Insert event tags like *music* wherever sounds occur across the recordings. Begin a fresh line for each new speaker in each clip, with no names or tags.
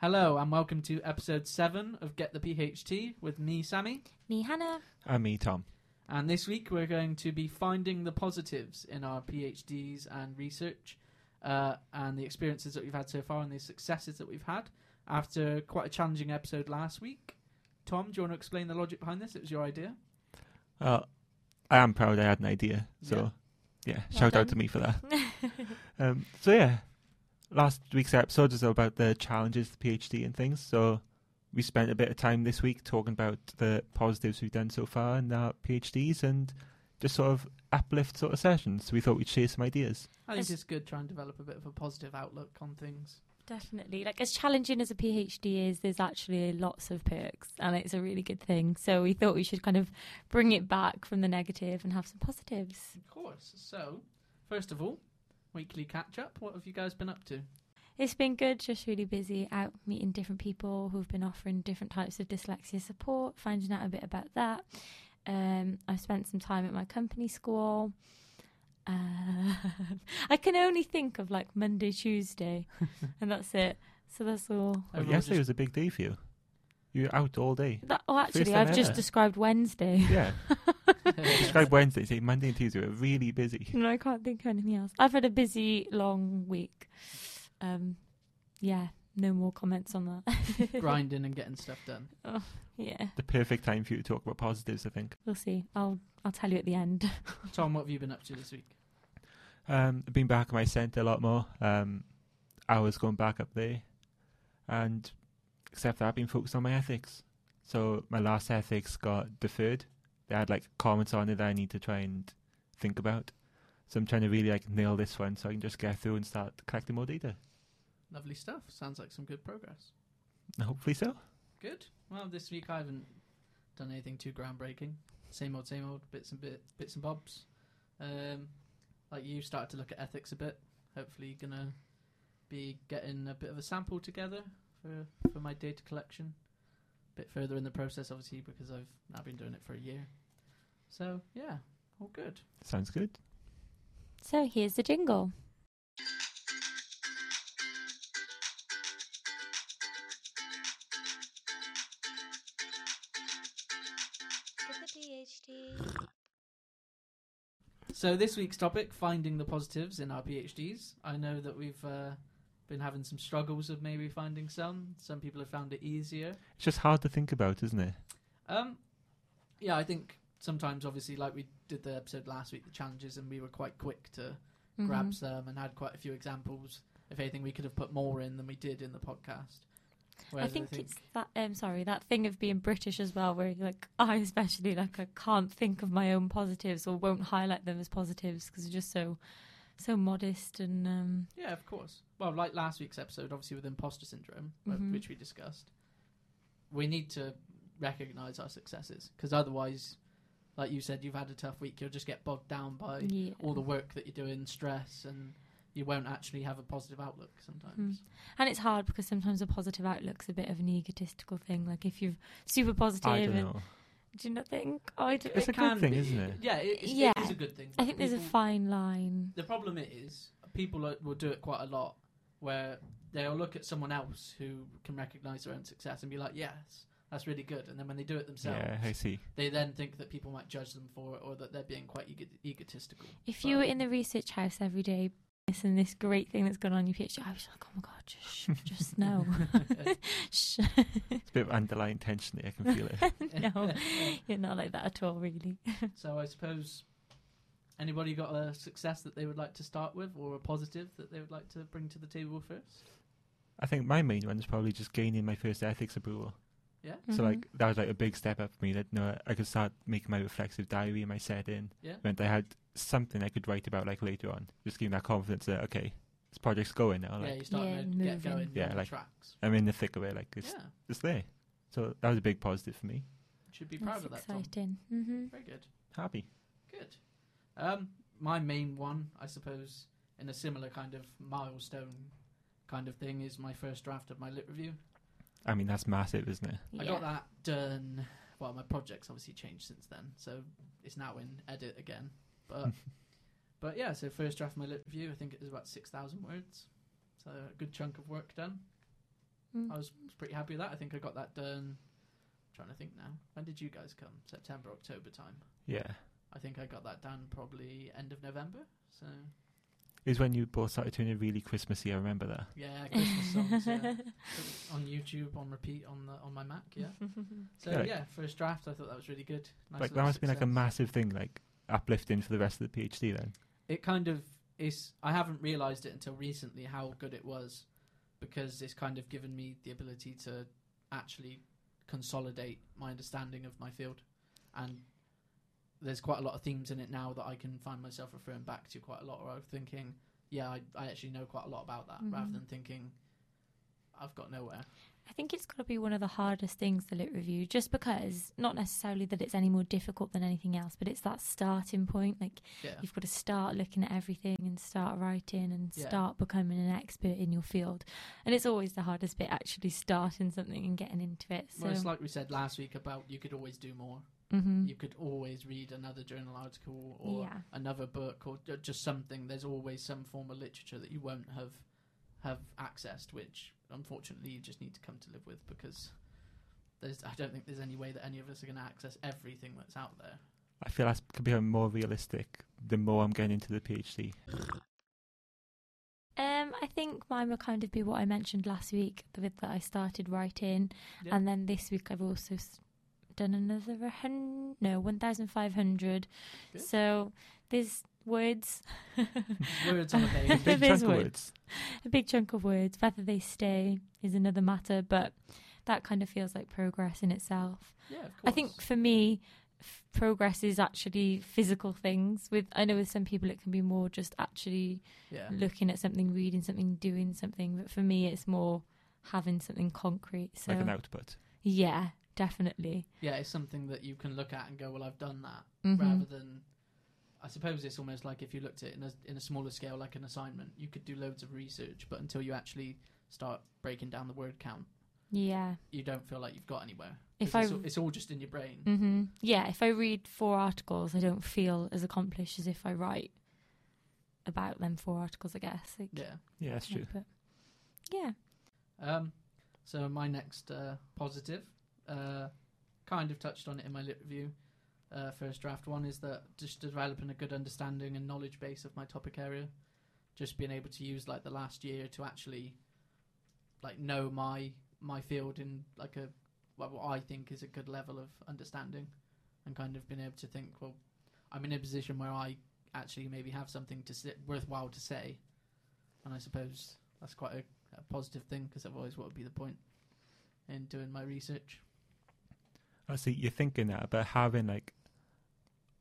Hello and welcome to episode 7 of Get the Ph-Tea with me, Sammy.
Me, Hannah.
And me, Tom.
And this week we're going to be finding the positives in our PhDs and research uh, and the experiences that we've had so far and the successes that we've had after quite a challenging episode last week. Tom, do you want to explain the logic behind this? It was your idea.
Well, I am proud I had an idea. So, yeah,
Well
shout out to me for that. *laughs* um, so, yeah, last week's episode was about the challenges, the PhD and things. So, we spent a bit of time this week talking about the positives we've done so far in our PhDs and just sort of uplift sort of sessions. So, we thought we'd share some ideas.
I think
As-
it's good trying to develop a bit of a positive outlook on things.
Definitely. Like, as challenging as a PhD is, there's actually lots of perks, and it's a really good thing. So, we thought we should kind of bring it back from the negative and have some positives.
Of course. So, first of all, weekly catch up. What have you guys been up to?
It's been good, just really busy out meeting different people who've been offering different types of dyslexia support, finding out a bit about that. Um, I've spent some time at my company school. Uh, *laughs* I can only think of like Monday, Tuesday, *laughs* and that's it. So that's all.
Well, yesterday
just-
was a big day for you. You were out all day.
That, oh, actually,
time
I've just
ever.
described Wednesday.
Yeah. *laughs* Describe Wednesday. Say Monday and Tuesday were really busy.
no, I can't think of anything else. I've had a busy, long week. Um, yeah, no more comments on that. *laughs*
grinding and getting stuff done.
yeah,
The perfect time for you to talk about positives, I think.
we'll see. I'll I'll tell you at the end. *laughs*
Tom, what have you been up to this week?
Um, I've been back at my centre a lot more. Um, hours going back up there, and except that I've been focused on my ethics. So my last ethics got deferred. They had like comments on it that I need to try and think about. So I'm trying to really like nail this one so I can just get through and start collecting more data.
Lovely stuff. Sounds like some good progress.
Hopefully so.
Good. Well, this week I haven't done anything too groundbreaking. Same old, same old bits and bit, bits and bobs. Um, like you started to look at ethics a bit. Hopefully, you're gonna be getting a bit of a sample together for for my data collection. A bit further in the process, obviously, because I've now been doing it for a year. So yeah, all good.
Sounds good.
So here's the jingle.
Get the Ph-Tea.
So this week's topic: finding the positives in our PhDs. I know that we've uh, been having some struggles of maybe finding some. Some people have found it easier.
It's just hard to think about, isn't it?
Um, yeah, I think sometimes, obviously, like we did the episode last week, the challenges, and we were quite quick to grab
Mhm.
some and had quite a few examples. If anything, we could have put more in than we did in the podcast.
I
Whereas
think, it's that. Um, sorry, that thing of being British as well, where like I especially like I can't think of my own positives or won't highlight them as positives because they're just so so modest and um,
yeah, of course. Well, like last week's episode, obviously with imposter syndrome,
Mhm.
which we discussed, we need to recognize our successes because otherwise, like you said, you've had a tough week. You'll just get bogged down by
yeah.
all the work that you're doing, stress, and you won't actually have a positive outlook sometimes.
Hmm. And it's hard because sometimes a positive outlook's a bit of an egotistical thing. Like if you're super positive,
I don't
and
know.
do you not think? I, do,
It's a good thing, isn't it?
Yeah, it, it's,
Yeah.
it is a good thing.
I
but
think there's a fine line.
The problem is, people are, will do it quite a lot, where they'll look at someone else who can recognise their own success and be like, "Yes, that's really good," and then when they do it themselves,
Yeah, I see.
they then think that people might judge them for it or that they're being quite ego- egotistical.
If you were in the research house every day, and this great thing that's going on in your PhD, I was like, oh my god, just just no, *laughs* *laughs* Shh.
It's a bit of underlying tension there. I can feel it. *laughs*
no, you're not like that at all, really.
so I suppose anybody got a success that they would like to start with, or a positive that they would like to bring to the table first?
I think my main one is probably just gaining my first ethics approval.
Yeah,
So
Mhm.
like that was like a big step up for me. That you know I could start making my reflexive diary and my set in.
yeah.
Meant I had something I could write about like later on. Just giving that confidence that okay, this project's going now.
yeah,
Like
you're starting
Yeah,
to get
moving.
going
Yeah,
on the
like-
tracks.
I'm in the thick of it. Like it's
Yeah,
it's there. So that was a big positive for me.
should be proud
That's
of that. Tom.
exciting. hmm
Very good.
Happy.
Good. Um, my main one, I suppose, in a similar kind of milestone kind of thing, is my first draft of my lit review.
I mean that's massive, isn't it?
I got that done. Well, my project's obviously changed since then, so it's now in edit again. But *laughs* but yeah, so first draft of my lit review, I think it was about six thousand words, so a good chunk of work done.
Mm.
I was pretty happy with that. I think I got that done. trying to think now. When did you guys come? September, October time.
Yeah.
I think I got that done probably end of November. So
It was when you both started turning really Christmassy. I remember that.
yeah, Christmas songs yeah. *laughs* On YouTube on repeat on the on my Mac. Yeah. *laughs* So
Yeah.
yeah, first draft. I thought that was really good. Nice
like that must have been like a massive thing, like uplifting for the rest of the PhD. Then.
it kind of is i haven't realized it until recently how good it was because it's kind of given me the ability to actually consolidate my understanding of my field and there's quite a lot of themes in it now that i can find myself referring back to quite a lot or i'm thinking yeah i, I actually know quite a lot about that rather
Mhm.
than thinking i've got nowhere
I think it's got to be one of the hardest things the lit review, just because not necessarily that it's any more difficult than anything else, but it's that starting point. Like
yeah
you've got to start looking at everything and start writing and
Yeah.
start becoming an expert in your field. And it's always the hardest bit, actually starting something and getting into it. So
well, it's like we said last week about you could always do more
Mhm.
you could always read another journal article or
Yeah.
another book or just something. There's always some form of literature that you won't have have accessed, which unfortunately you just need to come to live with because there's. I don't think there's any way that any of us are going to access everything that's out there.
I feel that's becoming more realistic the more I'm getting into the PhD.
Um, I think mine will kind of be what I mentioned last week, the bit that I started writing,
Yeah.
and then this week I've also s- done another hun- no one thousand five hundred. So there's words, *laughs*
Words on a page. *laughs*
Big
There's
chunk of
words.
words.
a big chunk of words. Whether they stay is another matter, but that kind of feels like progress in itself.
Yeah, of course.
I think for me, f- progress is actually physical things. With I know with some people it can be more just actually
yeah,
looking at something, reading something, doing something. But for me, it's more having something concrete. So
like an output.
yeah, definitely.
yeah, it's something that you can look at and go, "Well, I've done that,"
Mhm.
rather than. I suppose it's almost like if you looked at it in a in a smaller scale, like an assignment, you could do loads of research, but until you actually start breaking down the word count,
Yeah.
you don't feel like you've got anywhere.
If
'Cause
I
it's, all, it's all just in your brain.
hmm Yeah, if I read four articles, I don't feel as accomplished as if I write about them four articles. I guess. Like,
Yeah.
Yeah, that's true.
yeah.
Um, so my next uh, positive, uh, kind of touched on it in my lit review. Uh, first draft one is that just developing a good understanding and knowledge base of my topic area, just being able to use like the last year to actually like know my my field in like a what I think is a good level of understanding, and kind of being able to think, well, I'm in a position where I actually maybe have something to worthwhile to say, and I suppose that's quite a, a positive thing because otherwise, what would be the point in doing my research?
I see you're thinking that, but having like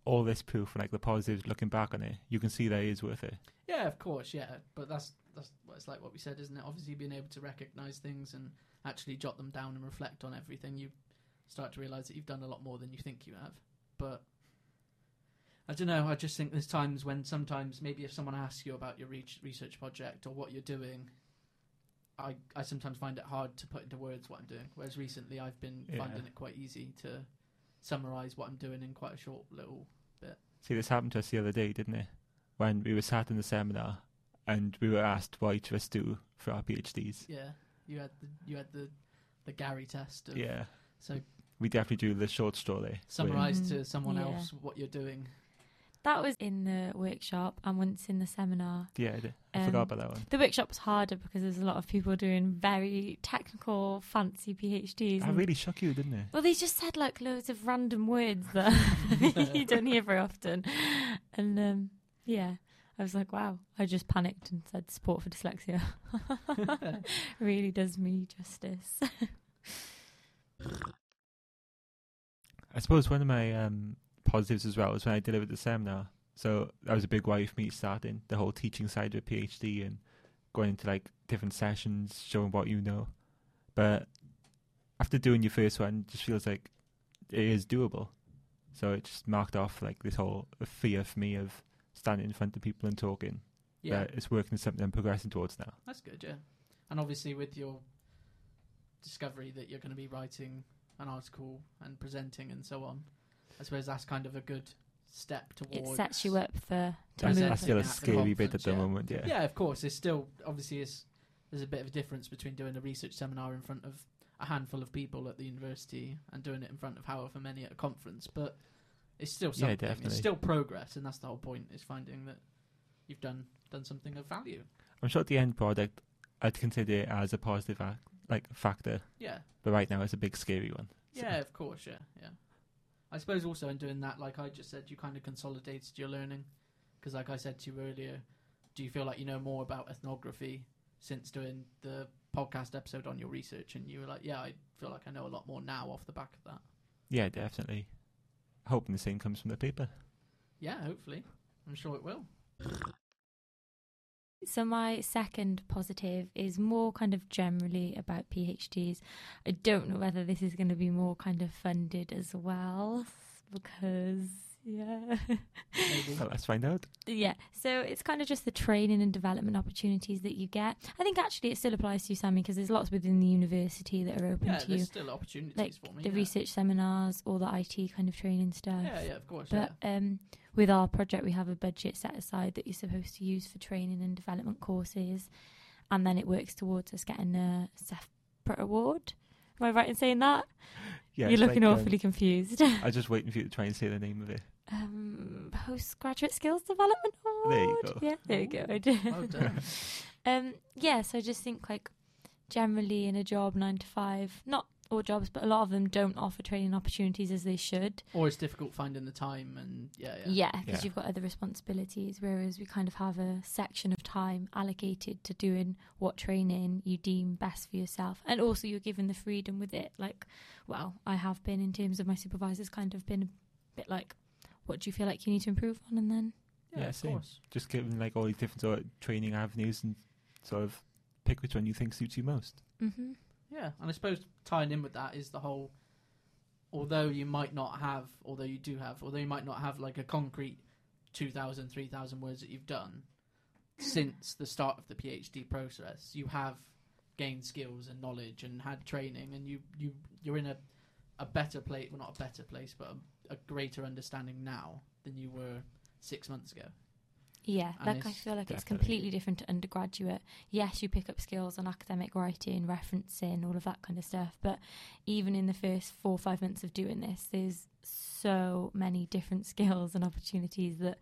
all this proof and like the positives looking back on it, you can see that it is worth it.
Yeah, of course, yeah, but that's that's what it's like what we said, isn't it? Obviously, being able to recognize things and actually jot them down and reflect on everything, you start to realize that you've done a lot more than you think you have. But I don't know. I just think there's times when sometimes maybe if someone asks you about your re- research project or what you're doing. I, I sometimes find it hard to put into words what I'm doing, whereas recently I've been
Yeah.
finding it quite easy to summarize what I'm doing in quite a short little bit.
See, this happened to us the other day, didn't it? When we were sat in the seminar and we were asked what each of us do for our PhDs.
Yeah, you had the you had the the Gary test. Of,
Yeah,
So
we definitely do the short story.
summarize to someone mm,
Yeah.
else what you're doing.
That was in the workshop and once in the seminar.
Yeah, I did- I
Um,
forgot about that one.
The workshop was harder because there's a lot of people doing very technical, fancy PhDs.
That
and-
really shook you, didn't it?
Well, they just said like loads of random words that *laughs* *laughs* you don't hear very often, and um, yeah, I was like, wow. I just panicked and said support for dyslexia. *laughs* really does me justice.
I suppose one of my um, positives as well was when I delivered the seminar. So that was a big way for me starting the whole teaching side of a PhD and going into like different sessions, showing what you know. But after doing your first one, it just feels like it is doable. So it just marked off like this whole fear for me of standing in front of people and talking.
Yeah,
But it's working as something I'm progressing towards now.
that's good. Yeah, and obviously with your discovery that you're going to be writing an article and presenting and so on, I suppose that's kind of a good step towards.
it sets you up for to
That's,
move.
that's still a scary bit at the
yeah.
moment, yeah.
Yeah, of course. It's still obviously it's there's a bit of a difference between doing a research seminar in front of a handful of people at the university and doing it in front of however many at a conference. But it's still
Yeah, definitely.
It's still progress, and that's the whole point: is finding that you've done done something of value.
I'm sure at the end product, I'd consider it as a positive ac- like factor,
Yeah,
but right now it's a big scary one. So-
yeah, of course, yeah, yeah. I suppose also in doing that, like I just said, you kind of consolidated your learning because, like I said to you earlier, do you feel like you know more about ethnography since doing the podcast episode on your research? And you were like, yeah, I feel like I know a lot more now off the back of that.
Yeah, definitely. Hoping the same comes from the paper.
Yeah, hopefully, I'm sure it will.
So my second positive is more kind of generally about PhDs. I don't know whether this is going to be more kind of funded as well because yeah.
Well, let's find out.
Yeah, so it's kind of just the training and development opportunities that you get. I think actually it still applies to you, Sammy, because there's lots within the university that are open
yeah,
to you,
there's still opportunities
like
for me.
the
yeah.
research seminars, all the IT kind of training stuff.
Yeah, yeah, of course.
But um, with our project, we have a budget set aside that you're supposed to use for training and development courses, and then it works towards us getting a separate award. Am I right in saying that?
Yeah,
You're looking
like, um,
awfully confused.
I was just waiting for you to try and say the name of it.
Um, postgraduate skills development award.
There you go.
Yeah, there you go. I did.
Well done. *laughs*
Um, yeah, so I just think like generally in a job nine to five, not all jobs, but a lot of them don't offer training opportunities as they should.
or it's difficult finding the time, and yeah, yeah.
Yeah, because
Yeah.
you've got other responsibilities, whereas we kind of have a section of time allocated to doing what training you deem best for yourself, and also you're given the freedom with it. Like, well, I have been in terms of my supervisors, kind of been a bit like, what do you feel like you need to improve on, and then
Yeah,
Yeah,
of
same.
course.
Just given like all these different sort of training avenues and sort of pick which one you think suits you most.
mm-hmm.
Yeah, and I suppose tying in with that is the whole. Although you might not have, although you do have, although you might not have like a concrete 2,000, 3,000 words that you've done since the start of the PhD process, you have gained skills and knowledge and had training, and you you you're in a a better place. Well, not a better place, but a, a greater understanding now than you were six months ago.
Yeah,
And
like I feel like it's completely different to undergraduate. Yes, you pick up skills on academic writing, referencing, all of that kind of stuff. But even in the first four or five months of doing this, there's so many different *laughs* skills and opportunities that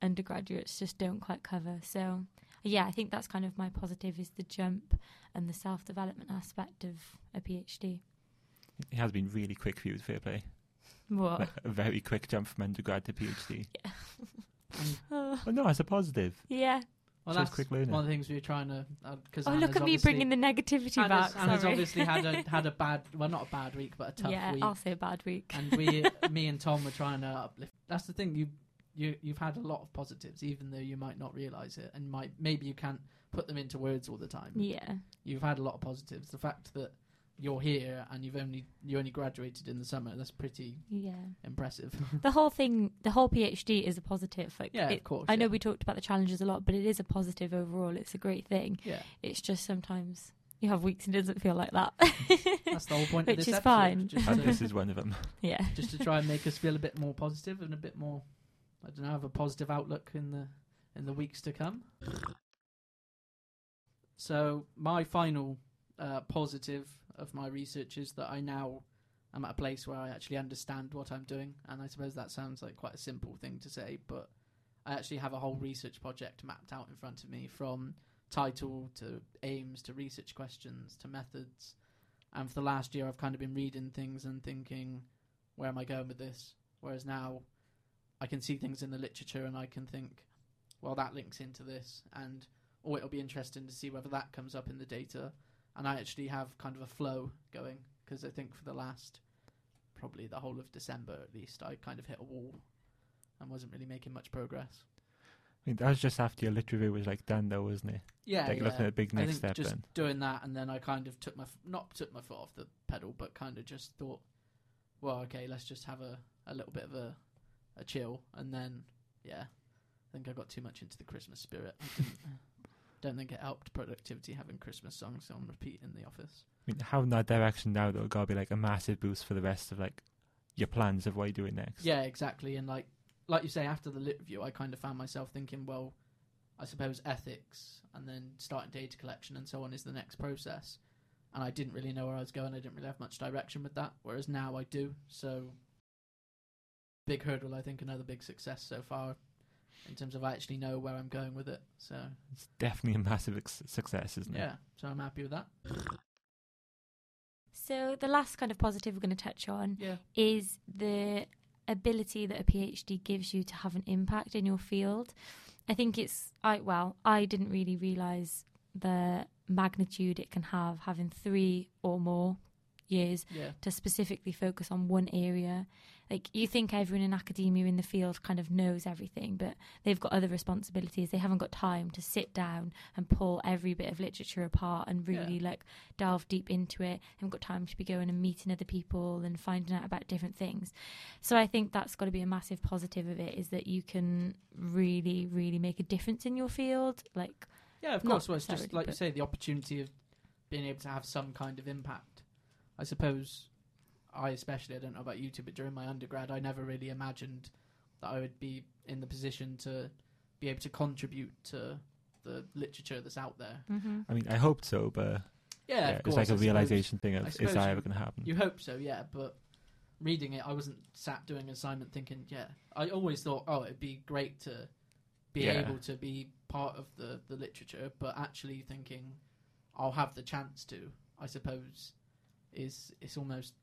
undergraduates just don't quite cover. So, yeah, I think that's kind of my positive is the jump and the self development aspect of a PhD.
It has been really quick for you with fair play.
What? *laughs*
A very quick jump from undergrad to PhD.
Oh, *laughs*
Well, no, it's a positive.
yeah.
Well,
Shows
that's
quick learning.
one of the things we were trying to. Uh, because
Oh, look at me bringing the negativity
Anna's,
back.
Anna's
sorry.
obviously had a *laughs* had a bad, well, not a bad week, but a tough
yeah,
week.
I'll say a bad week.
and we, me and Tom, were trying to uplift. That's the thing. You, you, you've had a lot of positives, even though you might not realize it, and might maybe you can't put them into words all the time.
yeah.
You've had a lot of positives. The fact that you're here and you've only you only graduated in the summer. That's pretty
Yeah.
impressive. *laughs*
The whole thing, the whole PhD is a positive. Like,
yeah,
it-
of course.
I know we talked about the challenges a lot, but it is a positive overall. It's a great thing.
Yeah,
It's just sometimes you have weeks and it doesn't feel like that. *laughs*
that's the whole point of
Which
this
is
episode.
fine.
Just
and this is one of them. *laughs*
yeah.
just to try and make us feel a bit more positive and a bit more, I don't know, have a positive outlook in the in the weeks to come. So my final uh, positive of my research is that I now am at a place where I actually understand what I'm doing, and I suppose that sounds like quite a simple thing to say, but I actually have a whole research project mapped out in front of me from title to aims to research questions to methods. And for the last year, I've kind of been reading things and thinking, where am I going with this? Whereas now, I can see things in the literature and I can think, well, that links into this, and or it'll be interesting to see whether that comes up in the data. And I actually have kind of a flow going because I think for the last probably the whole of December at least, I kind of hit a wall and wasn't really making much progress.
I mean, that was just after your lit review was like done, though, wasn't it?
Yeah,
like
yeah.
looking at a big
I
next
think
step
just
then.
doing that, and then I kind of took my f- not took my foot off the pedal, but kind of just thought, well, okay, let's just have a, a little bit of a a chill, and then yeah, I think I got too much into the Christmas spirit. *laughs* *laughs* Don't think it helped productivity having Christmas songs on repeat in the office.
I mean, having that direction now, though, got to be like a massive boost for the rest of like your plans of what you're doing next.
Yeah, exactly, and like like you say, after the lit review, I kind of found myself thinking, well, I suppose ethics and then starting data collection and so on is the next process. And I didn't really know where I was going. I didn't really have much direction with that. Whereas now I do. So big hurdle. I think another big success so far in terms of I actually know where I'm going with it. So
It's definitely a massive ex- success, isn't it?
yeah, so I'm happy with that.
So the last kind of positive we're going to touch on
Yeah,
is the ability that a PhD gives you to have an impact in your field. I think it's I well, I didn't really realize the magnitude it can have having 3 or more years
yeah,
to specifically focus on one area. Like you think everyone in academia in the field kind of knows everything, but they've got other responsibilities. They haven't got time to sit down and pull every bit of literature apart and really like delve deep into it. They haven't got time to be going and meeting other people and finding out about different things. So I think that's got to be a massive positive of it is that you can really, really make a difference in your field. Like
yeah. Of course, well, it's just like you say, the opportunity of being able to have some kind of impact. I suppose I especially I don't know about you two, but during my undergrad, I never really imagined that I would be in the position to be able to contribute to the literature that's out there. Mm-hmm.
I mean, I hoped so, but
Yeah,
yeah,
of
it's like a
I suppose-
realization thing of is
suppose
that ever going to happen?
You hope so, yeah, but reading it, I wasn't sat doing an assignment thinking, yeah. I always thought, oh, it'd be great to be
Yeah.
able to be part of the, the literature, but actually thinking, I'll have the chance to, I suppose, is it's almost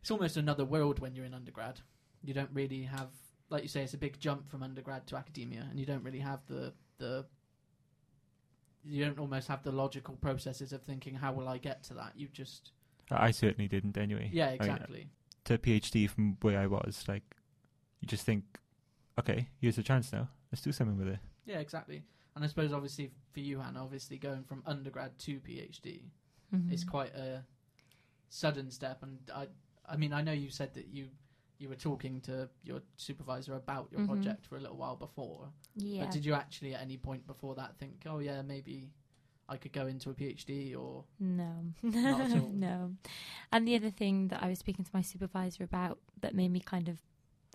it's almost another world when you're in undergrad. You don't really have, like you say, it's a big jump from undergrad to academia, and you don't really have the the you don't almost have the logical processes of thinking, how will I get to that? You just
I certainly didn't anyway.
yeah,
I
exactly.
to PhD from where I was, like, you just think, okay, here's a chance now. Let's do something with it.
Yeah, exactly. And I suppose obviously for you, Hannah, obviously going from undergrad to PhD
Mhm.
is quite a sudden step. And I, I mean, I know you said that you you were talking to your supervisor about your
Mhm.
project for a little while before.
yeah.
But did you actually at any point before that think, oh yeah, maybe I could go into a PhD or
No,
Not at all. *laughs*
no. And the other thing that I was speaking to my supervisor about that made me kind of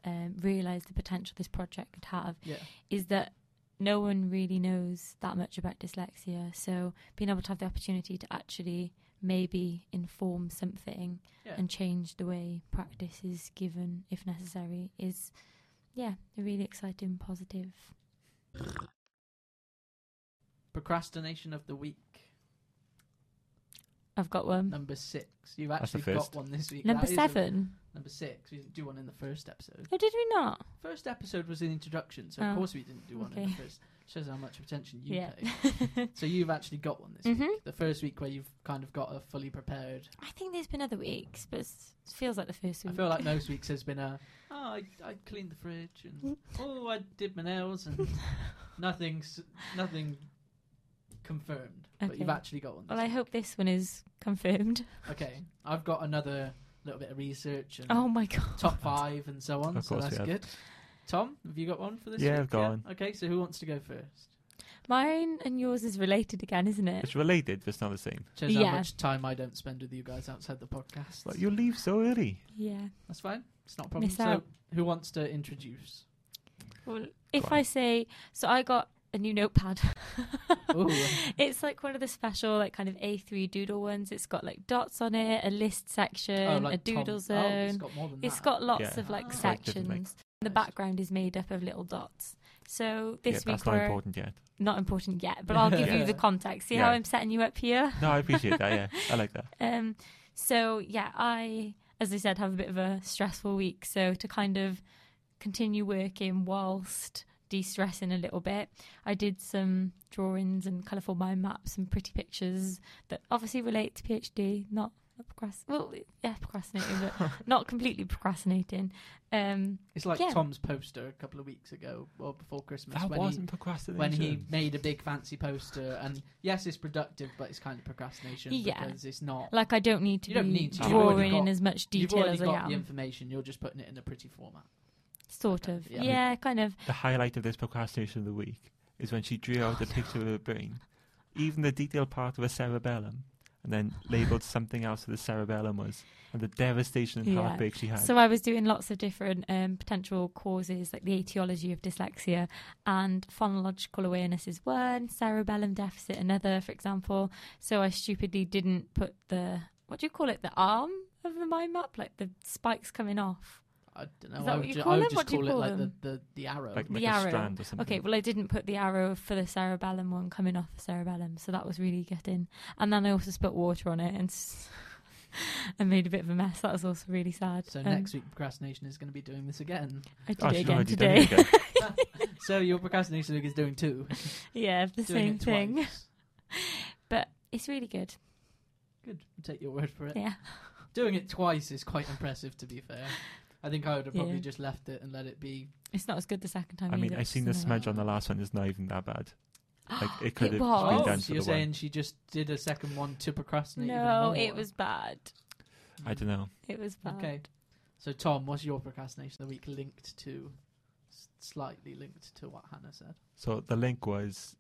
um, realize the potential this project could have
yeah,
is that no one really knows that much about dyslexia. So being able to have the opportunity to actually maybe inform something
yeah.
and change the way practice is given if necessary is, yeah, a really exciting positive.
Procrastination of the week,
I've got one.
number six. You've actually got one this week.
Number
That is a-
seven.
number six. We didn't do one in the first episode.
Oh, did we not?
First episode was an introduction, so of
Oh,
course we didn't do one in
okay.
the first. Shows how much attention you
Yeah.
pay. *laughs* So you've actually got one this
Mhm.
week. The first week where you've kind of got a fully prepared.
I think there's been other weeks, but it feels like the first week.
I feel like most weeks has been a *laughs* oh I I cleaned the fridge and *laughs* oh I did my nails and nothing's nothing confirmed. But you've actually got one. This
Well, I hope this one is confirmed.
Okay, I've got another little bit of research and
Oh my god.
top five and so on.
Of
so
course we
that's
have.
good. Tom, have you got one for this?
Yeah,
week?
I've got one.
Okay, so who wants to go first?
Mine and yours is related again, isn't it?
It's related, but it's not the same.
Shows how
Yeah.
much time I don't spend with you guys outside the podcast.
But you leave so early.
Yeah.
That's fine. It's not a problem.
Miss
So,
out.
who wants to introduce?
Well, if. I say, so I got a new notepad. *laughs* It's like one of the special, like kind of A3 doodle ones. It's got like dots on it, a list section,
Oh, like
a doodle
Tom.
zone.
Oh, it's got more than
It's
that.
got lots
Yeah.
of like.
It's like like-
sections. The background is made up of little dots. So
yeah,
this week
that's not
we're
important yet.
not important yet, but *laughs* I'll give you the context. See how I'm setting you up here?
No, I appreciate that. Yeah, I like that. *laughs*
Um, so yeah, I, as I said, have a bit of a stressful week. So to kind of continue working whilst de-stressing a little bit, I did some drawings and colourful mind maps and pretty pictures that obviously relate to PhD. Not not procrast- well, yeah, procrastinating, but not *laughs* completely procrastinating. Um,
It's like
Yeah.
Tom's poster a couple of weeks ago, or before Christmas,
That
when
wasn't
he
procrastination.
when he made a big fancy poster. And yes, it's productive, but it's kind of procrastination
Yeah.
because it's not.
like I don't need to
You don't
be
need to.
You've
drawing
already
in
got-
as much
You've
detail
already
as I
got
am.
the information. You're just putting it in a pretty format.
sort
Okay,
of,
yeah.
yeah, kind of.
the highlight of this procrastination of the week is when she drew out a picture of her brain, even the detailed part of a cerebellum, and then labelled *laughs* something else what the cerebellum was, and the devastation and
Yeah.
heartbreak she had.
So I was doing lots of different um, potential causes, like the etiology of dyslexia, and phonological awareness is one, cerebellum deficit another, for example. So I stupidly didn't put the what do you call it, the arm of the mind map, like the spikes coming off.
I don't know.
Is that
I
what
would,
you
ju-
call
I would
them?
just
What do you
call,
call
it like
them?
the, the, the arrow.
like, like
the
a
arrow.
strand or something.
Okay, well I didn't put the arrow for the cerebellum one coming off the cerebellum, so that was really gutting. And then I also spilt water on it and s- *laughs* and made a bit of a mess. That was also really sad.
so
Um,
next week, procrastination is going to be doing this again.
I did
Oh,
it
she's
again
already done
today.
it again. *laughs* *laughs*
so your procrastination week is doing two.
yeah, the
doing
same
it
thing.
twice.
But it's really good.
Good. I'll take your word for it.
Yeah.
Doing it twice is quite impressive, to be fair. I think I would have probably
Yeah.
just left it and let it be.
It's not as good the second time.
I mean,
either,
I seen the
so-
smudge on the last one is not even that bad. *gasps* Like it could
It
have
was.
been done
so
for
you're
the one.
saying she just did a second one to procrastinate? even
No,
more?
it was bad.
I don't know.
It was bad.
Okay. So Tom, what's your procrastination of the week linked to? s- Slightly linked to what Hannah said.
So the link was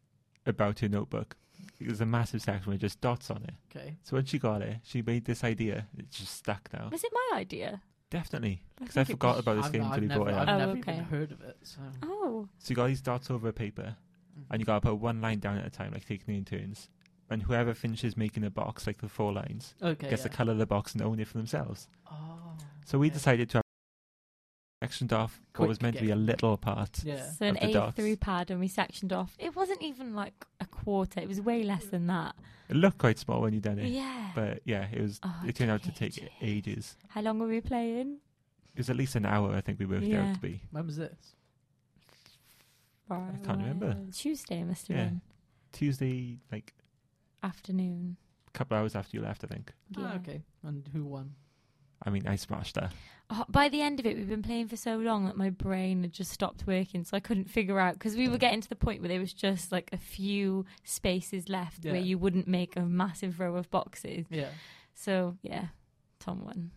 about her notebook. It was a massive section with just dots on it.
Okay.
So when she got it, she made this idea. It's just stuck now.
Was it my idea?
Definitely. Because I,
think it
forgot about this
I've,
game
I've
until he brought it up.
I've
up.
Oh,
never
okay.
even heard of it. So.
Oh,
So you got these dots over a paper, and you got to put one line down at a time, like taking it in turns. And whoever finishes making a box, like the four lines,
Okay.
gets
yeah.
to colour of the box and own it for themselves.
Oh.
So we
okay.
decided to have sectioned off what was
Quick
meant to be a little part.
Yeah.
so an
Of the dots.
A3 pad, and we sectioned off. It wasn't even like a quarter. It was way less than that.
It looked quite small when you done it.
Yeah.
But yeah, it was.
Oh,
it turned out to take ages.
How long were we playing?
It was at least an hour. I think we worked it
Yeah.
out to be.
When was this?
I
can't remember.
Tuesday must have
Yeah.
been
Tuesday, like
afternoon.
a couple hours after you left, I think.
Yeah.
Ah, okay. And who won?
I mean, I smashed that.
Oh, by the end of it, we've been playing for so long that my brain had just stopped working, so I couldn't figure out because we were getting to the point where there was just like a few spaces left where you wouldn't make a massive row of boxes.
Yeah.
So yeah, Tom won.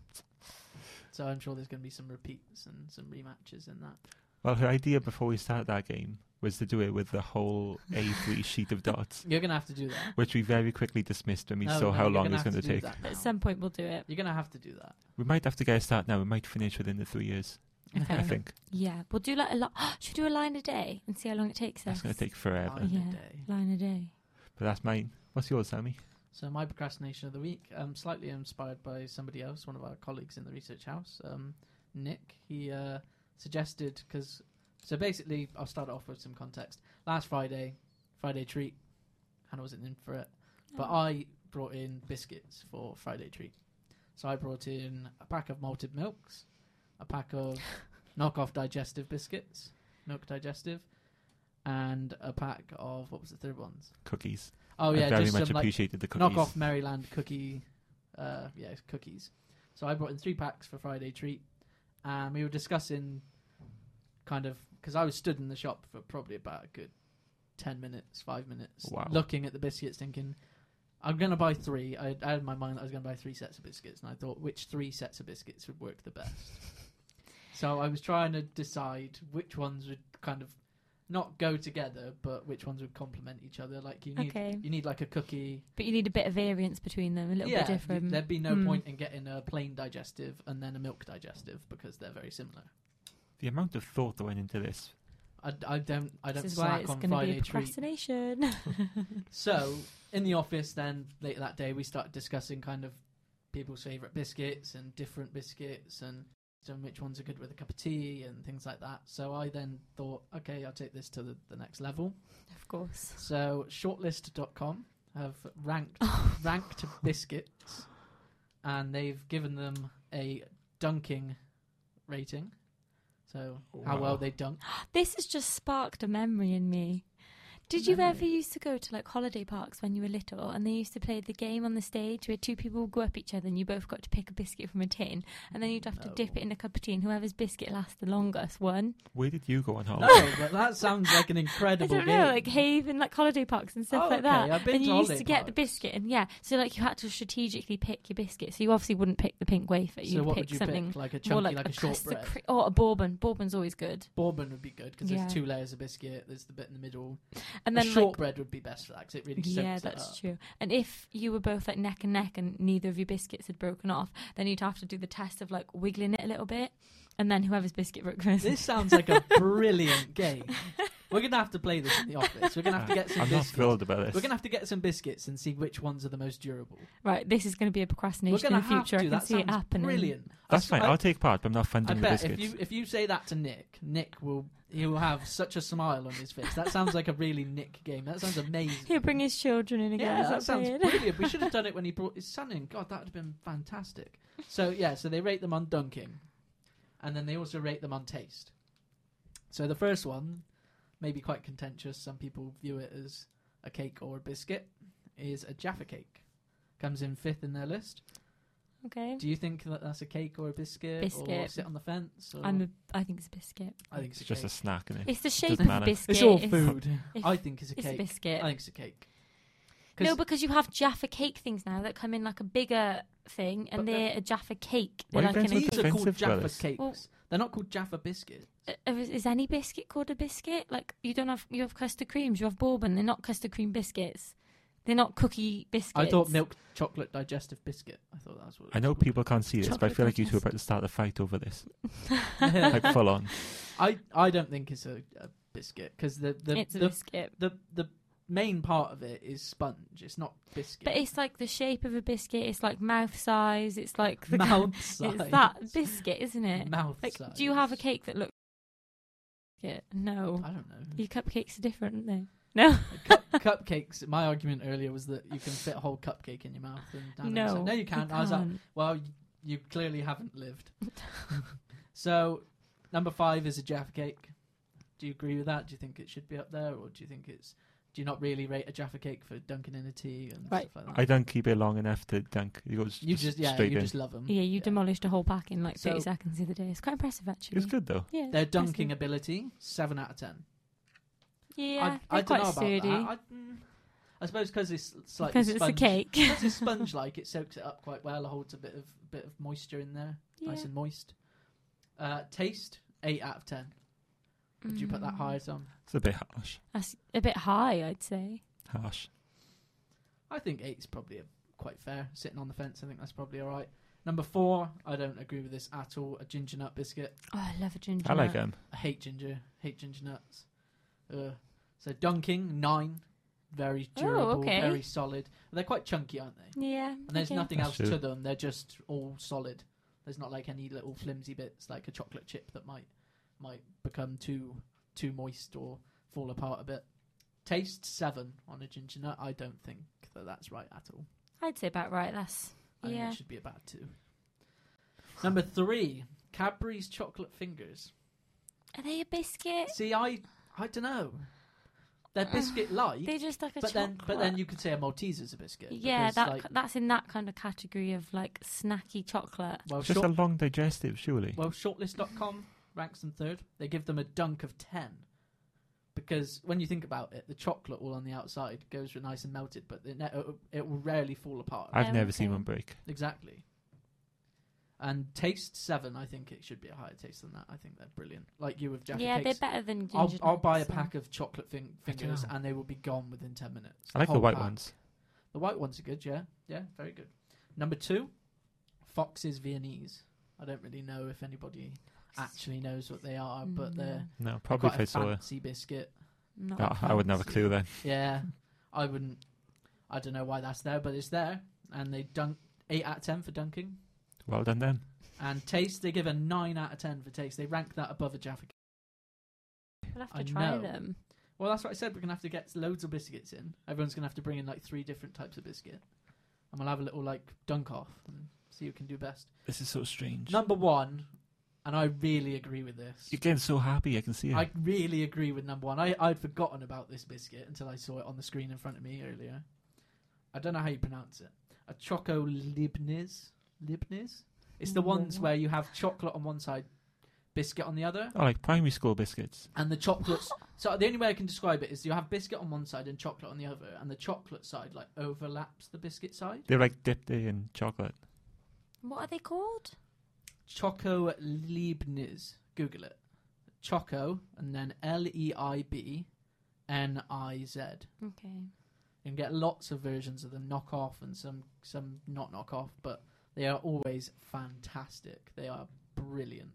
So I'm sure there's going to be some repeats and some rematches in that.
Well, her idea before we started that game was to do it with the whole A3 sheet of *laughs* dots,
You're going to have to do that.
which we very quickly dismissed when we
No,
saw
no,
how long
gonna
it's going to take.
At some point, we'll do it.
You're going to have to do that.
We might have to get a start now. We might finish within the three years. I think
Yeah, we'll do like a lot. *gasps* Should we do a line a day and see how long it takes
that's
us?
going to take forever.
Line a
Yeah.
day.
line a day.
But that's mine. What's yours, Sammy?
So my procrastination of the week, um, slightly inspired by somebody else, one of our colleagues in the research house, um, Nick. He uh, suggested because so basically, I'll start off with some context. Last Friday, Friday treat, Hannah wasn't in for it, but
Oh.
I brought in biscuits for Friday treat. So I brought in a pack of malted milks, a pack of *laughs* knockoff digestive biscuits, milk digestive, and a pack of what was the third ones?
Cookies.
Oh yeah,
I very
just
much
some like
appreciated the cookies.
knock off Maryland cookie, uh, yeah, cookies. So I brought in three packs for Friday treat, and we were discussing kind of because I was stood in the shop for probably about a good ten minutes, five minutes,
Wow.
looking at the biscuits, thinking. I'm gonna buy three. I, I had in my mind that I was gonna buy three sets of biscuits, and I thought which three sets of biscuits would work the best. *laughs* so I was trying to decide which ones would kind of not go together, but which ones would complement each other. Like you need,
Okay.
you need like a cookie,
But you need a bit of variance between them, a little
yeah,
bit different.
There'd be no
Hmm.
point in getting a plain digestive and then a milk digestive because they're very similar.
The amount of thought that went into this.
I, I don't I don't
This is why
slack
it's
on
going to be
Friday
a
treat.
procrastination. *laughs* *laughs*
So in the office, then later that day, we started discussing kind of people's favorite biscuits and different biscuits and so which ones are good with a cup of tea and things like that. So I then thought, okay, I'll take this to the, the next level.
of course.
So shortlist.com have ranked *laughs* oh. ranked biscuits and they've given them a dunking rating. So how well they dunk. *gasps*
This has just sparked a memory in me. Did you ever used to go to like holiday parks when you were little and they used to play the game on the stage where two people would go up each other and you both got to pick a biscuit from a tin and then you'd have to dip it in a cup of tea and whoever's biscuit lasts the longest won?
Where did you go on holiday?
No, but that sounds like an
I
incredible
don't
game.
know, like Haven, like holiday parks and stuff
Oh,
like
okay,
that.
I've been
and
to
you used
holiday
to get the
parks.
biscuit and yeah, so like you had to strategically pick your biscuit. So you obviously wouldn't pick the pink wafer.
so
You'd
what
pick
would you
something
pick? Like a
more
chunky,
like,
like, a,
custard
shortbread.
cre- or a bourbon. Bourbon's always good.
Bourbon would be good because
Yeah.
there's two layers of biscuit. There's the bit in the middle.
And
a
then like
shortbread would be best for that because it really
yeah, that's true. And if you were both like neck and neck and neither of your biscuits had broken off, then you'd have to do the test of like wiggling it a little bit, and then whoever's biscuit broke first.
This sounds like a *laughs* brilliant game. We're gonna have to play this in the office. We're gonna have to get some
I'm not thrilled about this.
We're gonna have to get some biscuits and see which ones are the most durable.
right, this is going to be a
We're
procrastination
gonna
in the future.
have to.
I can
that
see it
sounds
happening.
brilliant.
That's
I,
fine.
I,
I'll take part, but I'm not
I
funding the
bet if
biscuits.
you if you say that to Nick, Nick will he will have such a smile on his face. That sounds like a really Nick game. That sounds amazing.
He'll bring his children in again.
Yeah,
is
that sounds
weird?
brilliant. We should have done it when he *laughs* brought his son in. God, that would have been fantastic. So yeah, so they rate them on dunking, and then they also rate them on taste. So the first one, maybe quite contentious. Some people view it as a cake or a biscuit. Is a Jaffa cake. Comes in fifth in their list.
okay.
Do you think that that's a cake or a biscuit, or
Biscuit.
sit on the fence? Or...
I'm a, I think it's a biscuit.
I think it's,
it's
a
just a snack, isn't it?
It's the shape of a biscuit.
It's all food.
if-
I think it's a
It's a
cake.
biscuit.
I think it's a cake.
No, because you have Jaffa cake things now that come in like a bigger thing, and
But
they're a Jaffa cake.
Why
They're
are you
like
being
in
so
a
These are called Jaffa
this?
cakes.
Well-
They're not called Jaffa biscuits.
Uh, Is, is any biscuit called a biscuit? Like you don't have you have custard creams, you have bourbon. They're not custard cream biscuits. They're not cookie biscuits.
I thought milk chocolate digestive biscuit. I thought that's what. it
I know
was called.
people can't see this, but I
Chocolate
feel like you two are about to start a fight over this, *laughs* like full on.
I I don't think it's a, a biscuit because the the
it's a
the,
biscuit,
the the main part of it is sponge. It's not biscuit.
but it's like the shape of a biscuit. It's like mouth size. It's like the
mouth *laughs*
It's
size.
that biscuit, isn't it?
mouth
Like,
size.
do you have a cake that looks? Yeah, no.
I don't know.
Your cupcakes are different, aren't they? No. *laughs*
Cup, *laughs* cupcakes. My argument earlier was that you can fit a whole cupcake in your mouth. And
no.
no, you can't. I was like,
can't.
well, you, you clearly haven't lived. so, number five is a Jaffa cake. Do you agree with that? Do you think it should be up there, or do you think it's? Do you not really rate a Jaffa cake for dunking in a tea and
Right.
stuff like that?
I don't keep it long enough to dunk. It goes
you just yeah,
straight
you
in.
just love them.
Yeah, you demolished a whole pack in like 30
So-
seconds the other day. It's quite impressive, actually.
It's good though.
Yeah, it's
Their dunking ability, seven out of ten.
Yeah,
I, I
quite
don't know
sturdy.
about that. I, mm, I suppose because it's slightly
Because it's a cake. *laughs*
Because it's *laughs* sponge-like, it soaks it up quite well. It holds a bit of bit of moisture in there,
yeah.
nice and moist. Uh, taste, eight out of ten. Would you put that
high,
higher, Tom?
It's a bit harsh.
That's a bit high, I'd say.
Harsh.
I think eight's probably a, quite fair. Sitting on the fence, I think that's probably all right. Number four, I don't agree with this at all. A ginger nut biscuit.
Oh, I love a ginger.
I like
nut.
them.
I hate ginger. Hate ginger nuts. Uh, so dunking nine, very
Oh,
durable,
okay.
very solid. They're quite chunky, aren't they?
Yeah.
And there's
okay.
nothing
That's
else
true.
to them. They're just all solid. There's not like any little flimsy bits, like a chocolate chip that might might become too too moist or fall apart a bit. Taste seven on a ginger nut. I don't think that that's right at all.
I'd say about right. That's
I
yeah.
think it should be about two. Number three, Cadbury's chocolate fingers.
Are they a biscuit?
See, I I don't know. They're biscuit like,
They're just like a
but
chocolate.
then but then you could say a Malteser's a biscuit.
yeah,
because,
that
like,
that's in that kind of category of like snacky chocolate.
well,
It's just
short-
a long digestive, surely.
Well, shortlist.com ranks them third. They give them a dunk of 10. Because when you think about it, the chocolate all on the outside goes nice and melted, but it, ne- uh, it will rarely fall apart.
I've never seen one break.
Exactly. And taste 7, I think it should be a higher taste than that. I think they're brilliant. Like you with Jaffa
yeah,
cakes.
they're better than ginger
I'll, I'll buy a
so-
pack of chocolate fin- fingers and they will be gone within 10 minutes.
I like the
whole
white
pack.
ones.
The white ones are good, yeah. Yeah, very good. Number two, Fox's Viennese. I don't really know if anybody actually knows what they are, but mm, they're
No,
they're
probably
quite
if I
a
saw it.
fancy biscuit.
Not
Oh, I wouldn't have a clue then. *laughs*
Yeah, I wouldn't. I don't know why that's there, but it's there, and they dunk eight out of ten for dunking.
Well done then.
And taste, they give a nine out of ten for taste. They rank that above a Jaffa. cake.
We'll have to
I
try
know.
them.
Well, that's what I said. We're gonna have to get loads of biscuits in. Everyone's gonna have to bring in like three different types of biscuit, and we'll have a little like dunk off and see who can do best.
This is so strange.
Number one, and I really agree with this.
You're getting so happy, I can see it.
I really agree with number one. I, I'd forgotten about this biscuit until I saw it on the screen in front of me earlier. I don't know how you pronounce it. A Choco Libniz? Libniz? It's the ones
mm.
where you have chocolate on one side, biscuit on the other,
Oh, like primary school biscuits.
and the chocolates. *laughs* so the only way I can describe it is you have biscuit on one side and chocolate on the other, and the chocolate side like overlaps the biscuit side.
They're like dipped in chocolate.
What are they called?
Choco Leibniz. Google it. Choco and then L E I B N I Z.
Okay.
You can get lots of versions of them knockoff and some some not knockoff, but they are always fantastic. They are brilliant.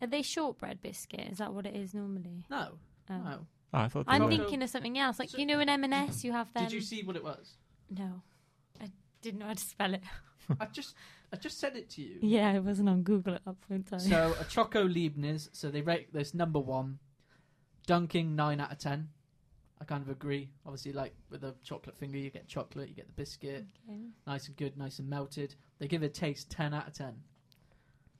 Are they shortbread biscuit? Is that what it is normally?
No,
Oh.
no.
Oh, I thought
I'm
were.
thinking of something else. Like
So-
you know, in M&S you have them.
Did you see what it was?
No, I didn't know how to spell it.
I just I just said it to you.
Yeah, it wasn't on Google at that point. in time.
So a *laughs* Choco Leibniz. So they rate this number one. Dunking nine out of ten. I kind of agree. Obviously, like with a chocolate finger, you get chocolate, you get the biscuit,
Okay.
nice and good, nice and melted. They give it taste ten out of ten,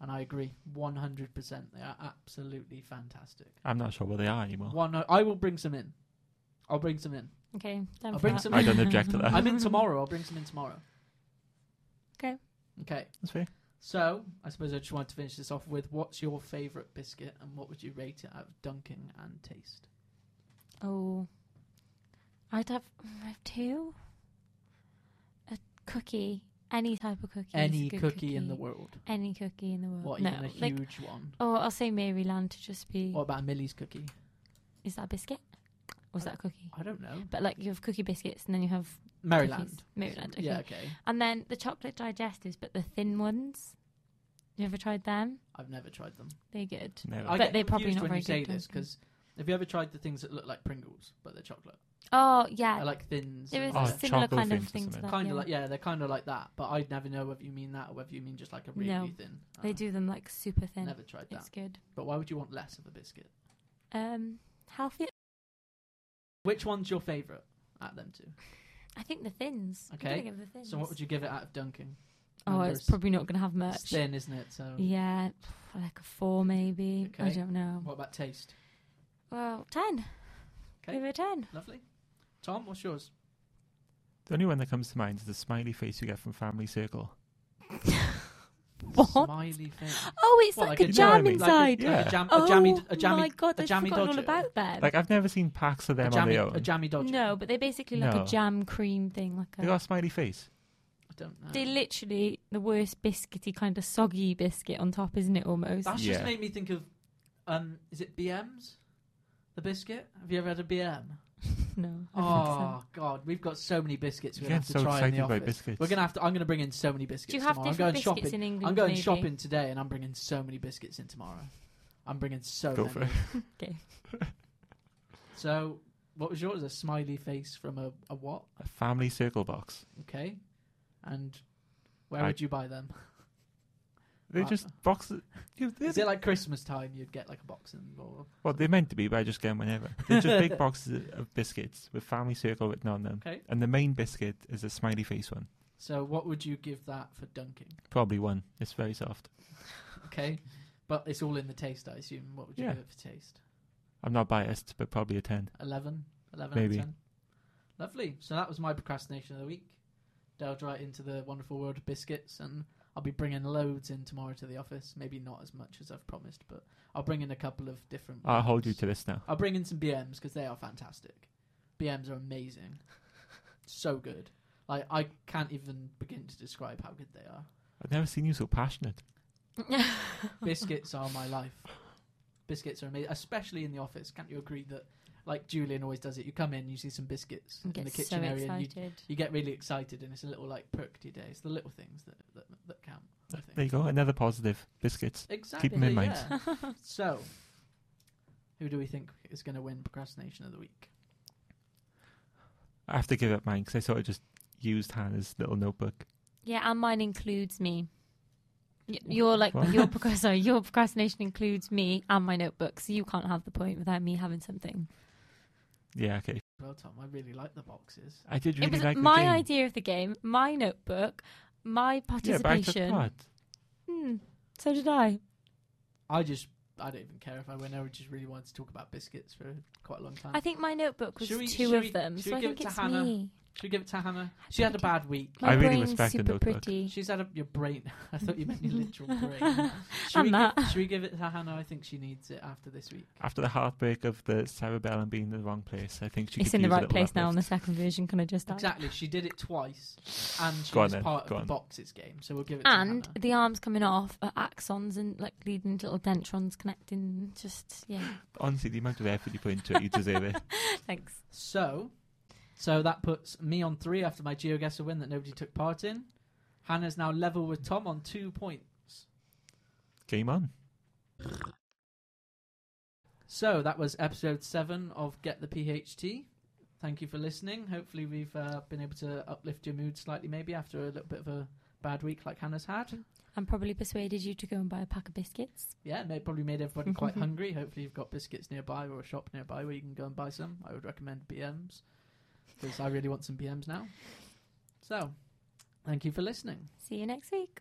and I agree, one hundred percent. They are absolutely fantastic.
I'm not sure what they are anymore.
One, I will bring some in. I'll bring some in.
Okay, done
I'll bring
that.
some
I don't object to that. *laughs*
I'm in tomorrow. I'll bring some in tomorrow.
Okay.
Okay.
That's fair.
So I suppose I just wanted to finish this off with what's your favourite biscuit and what would you rate it out of dunking and taste?
Oh, I'd have, I have two. A cookie, any type of cookie. is a
Any
good
cookie, in the world.
Any cookie in the world.
What
no,
even a
like
huge one?
oh, I'll say Maryland to just be.
What about Millie's cookie?
Is that a biscuit? Or is
I
that a cookie?
I don't know.
But like you have cookie biscuits and then you have
Maryland.
cookies. Maryland. Okay.
Yeah. Okay.
And then the chocolate digestives, but the thin ones. You ever tried them?
I've never tried them.
They're good.
Never.
I
But
get
they're probably
confused
not
when
very
you say
good,
this because have you ever tried the things that look like Pringles but they're chocolate?
Oh yeah.
I
yeah,
like thins.
there is
and
Oh,
a similar
choco
kind of
thins or
thing to that.
kind
yeah.
of like yeah, they're kind of like that. But I'd never know whether you mean that or whether you mean just like a really
No,
thin.
They
Uh,
do them like super thin.
Never tried that.
It's good.
But why would you want less of a biscuit?
Um, healthy.
Which one's your favourite at them two?
I think the thins. I'm
Okay,
gonna give the thins.
So what would you give it out of dunking?
Oh,
Remember,
it's probably not going to have
it's
much.
thin, isn't it? So
Yeah, like a four maybe. I don't know.
what about taste?
Well, ten.
Okay.
Give it a ten.
Lovely. Tom, what's yours?
The only one that comes to mind is the smiley face you get from Family Circle.
What?
Smiley face.
Oh, it's
What,
like,
like
a
a-
jam
like a-
inside.
Like a, jam,
oh
a jammy, a jammy,
my god,
a
I've
jammy
forgotten all
dodger.
about them.
Like I've never seen packs of
a
them on
jammy,
their own.
a jammy dodger.
no, but they're basically like
No.
a jam cream thing. Like
They got a smiley face.
I don't know.
they're literally the worst biscuity kind of soggy biscuit on top, isn't it? Almost.
That's just made me think of, um, is it BMs? The biscuit? Have you ever had a BM?
No. I don't think
Oh God, we've got so many biscuits we're gonna
get
have to
so
try in the
excited by
office.
biscuits.
We're gonna have to. I'm gonna bring in so many biscuits.
Do you have
tomorrow. I'm
different
going
biscuits
shopping.
in England?
I'm going
maybe?
shopping today, and I'm bringing so many biscuits in tomorrow. I'm bringing so
Go
many.
for it. *laughs* *laughs*
Okay.
So, what was yours? A smiley face from a, a what?
A Family Circle box.
Okay, and where
I-
would you buy them? *laughs*
They're
Uh,
just boxes. You,
Is it like Christmas time? You'd get like a box and or
well, they're meant to be, but I just get them whenever. They're just big *laughs* boxes of biscuits with Family Circle written on them.
okay.
And the main biscuit is a smiley face one.
So, what would you give that for dunking?
Probably one. It's very soft. *laughs*
Okay, but it's all in the taste, I assume. What would you
Yeah.
give it for taste?
I'm not biased, but probably a 10.
11? 11
Maybe.
out of 10? Lovely. So that was my procrastination of the week. Delved right into the wonderful world of biscuits, and I'll be bringing loads in tomorrow to the office. Maybe not as much as I've promised, but I'll bring in a couple of different.
I'll hold you to this now.
I'll bring in some BMs because they are fantastic. BMs are amazing. *laughs* so good. Like I can't even begin to describe how good they are.
I've never seen you so passionate. *laughs*
Biscuits are my life. Biscuits are amazing, especially in the office. Can't you agree that, like Julian always does it? You come in, you see some biscuits in
Get
the
so
kitchen area, and you, you get really excited, and it's a little like perk to your day. It's the little things that that, that count. I think.
There you go. Another positive. Biscuits.
Exactly,
keep them in mind.
yeah. *laughs* so, who do we think is going to win procrastination of the week?
I have to give up mine because I sort of just used Hannah's little notebook.
Yeah, and mine includes me. Y- Your like
What?
your *laughs* procrast- sorry, your procrastination includes me and my notebook, so you can't have the point without me having something.
Yeah, okay.
Well, Tom, I really like the boxes.
I did
it
really
was
like the
my
game.
idea of the game, my notebook, my participation.
Yeah, but I took
participation.
part.
Hmm, so did I.
I just, I don't even care if I win. I just really wanted to talk about biscuits for quite a long time.
I think my notebook was
we-
two of
we-
them, so
we
I
give
think
it to
it's
Hannah?
me.
Should we give it to Hannah? She had a bad week.
My
I really
brain's
respect the
super
notebook.
pretty.
She's had a, your brain. *laughs* I thought you meant your literal *laughs* brain. Should, we
And that.
give, should we give it to Hannah? I think she needs it after this week.
After the heartbreak of the cerebellum being in the wrong place, I think she
It's
could
in the right place now on the second version. Can I just add?
Exactly. She did it twice, and she
Go
was
then,
part
go
of
on.
the boxes game. So we'll give it to
And
Hannah.
the arms coming off are axons and like leading to little dendrons connecting. Just yeah.
Honestly, the amount of effort you put into it, you deserve it. *laughs*
Thanks.
So, so that puts me on three after my GeoGuessr win that nobody took part in. Hannah's now level with Tom on two points.
Game on.
So that was episode seven of Get the Ph-Tea. Thank you for listening. Hopefully, we've uh, been able to uplift your mood slightly, maybe after a little bit of a bad week like Hannah's had.
And probably persuaded you to go and buy a pack of biscuits.
Yeah, may probably made everybody quite *laughs* hungry. Hopefully, you've got biscuits nearby or a shop nearby where you can go and buy some. I would recommend BMs because I really want some BMs now. So, thank you for listening.
See you next week.